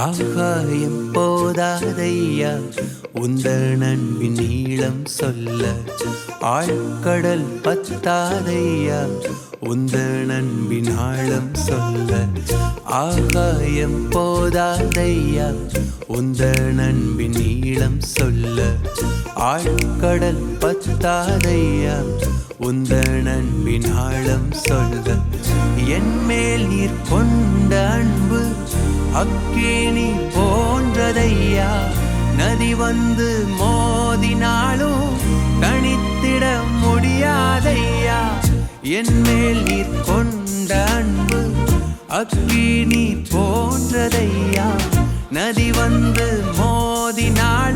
ஆகாயம் போதாதையா? உந்தன் அன்பின் நீளம் சொல்ல ஆழ்கடல் பத்தாதையா? உந்தன் அன்பின் ஆழம் சொல்ல ஆகாயம் போதாதையா? உந்தன் அன்பின் நீளம் சொல்ல ஆழ்கடல் பத்தாதையா? உந்தன் அன்பின் ஆழம் சொல்ல என் மேல் நீர் கொண்ட அன்பு அக்கேணி போன்றதையா? நதி வந்து மோதினாலும் தனித்திட முடியாதையா? என் மேல் நீர் கொண்ட அன்பு அக்கி அக்கினி போன்றதையா? நதி வந்து மோதினாலும்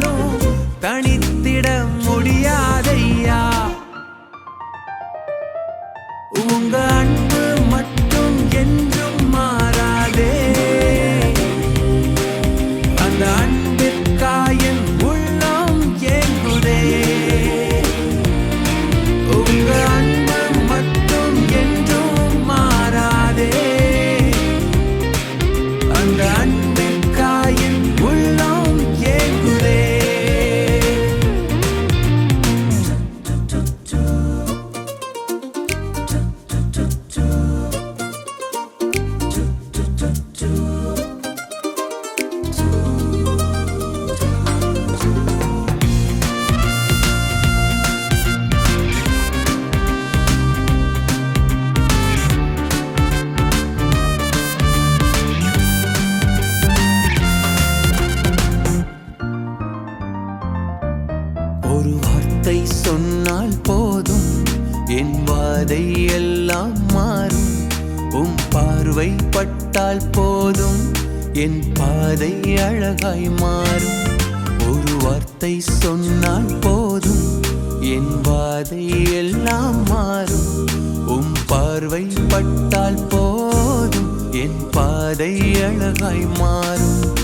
ஒரு வார்த்தை சொன்னால் போதும். என் வாதை எல்லாம் மாறும். உம் பார்வை பட்டால் போதும். என் பாதை அழகாய் மாறும். ஒரு வார்த்தை சொன்னால் போதும். என் வாதை எல்லாம் மாறும். உம் பார்வை பட்டால் போதும். என் பாதை அழகாய் மாறும்.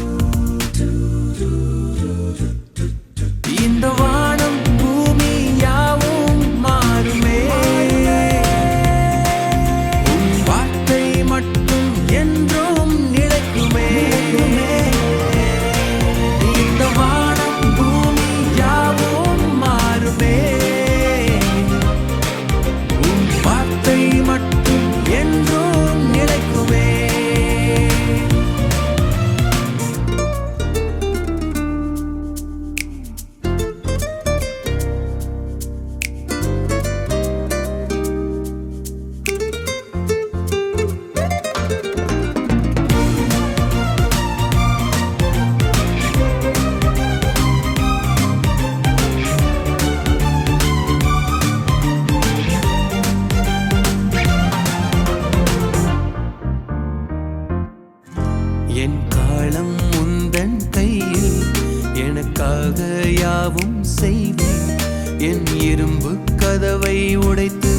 யாவும் செய்வேன். என் இரும்பு கதவை உடைத்து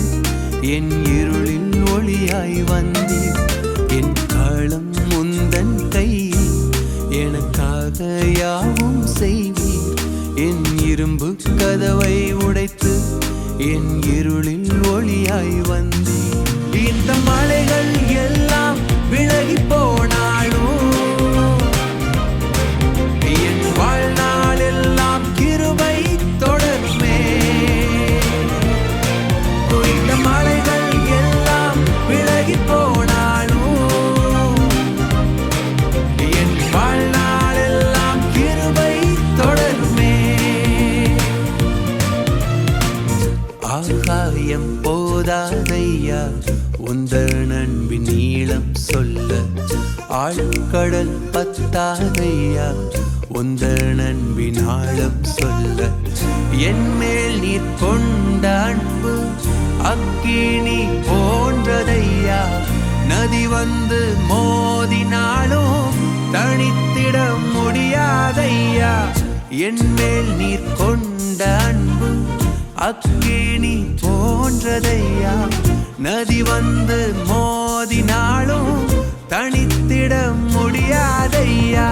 என் இருளில் ஒளியாய் வந்தேன். என் காலம் முந்தன் கையில் எனக்காக யாவும் செய்வேன். என் இரும்பு கதவை உடைத்து என் இருளில் ஒளியாய் வந்தேன். இந்த மலைகள் போதாதையா உந்தர் நண்பின் நீளம் சொல்ல ஆழ்கடல் பத்தாதையா உந்தர் நண்பின் ஆழம் சொல்ல என் மேல் நீர் கொண்ட அன்பு அக்கினி போன்றதையா? நதி வந்து மோதினாலும் தனித்திட முடியாதையா? என் மேல் நீர் கொண்ட அன்பு அக்கேணி போன்றதையா நதி வந்து மோதினாலும் தனித்திட முடியாதையா?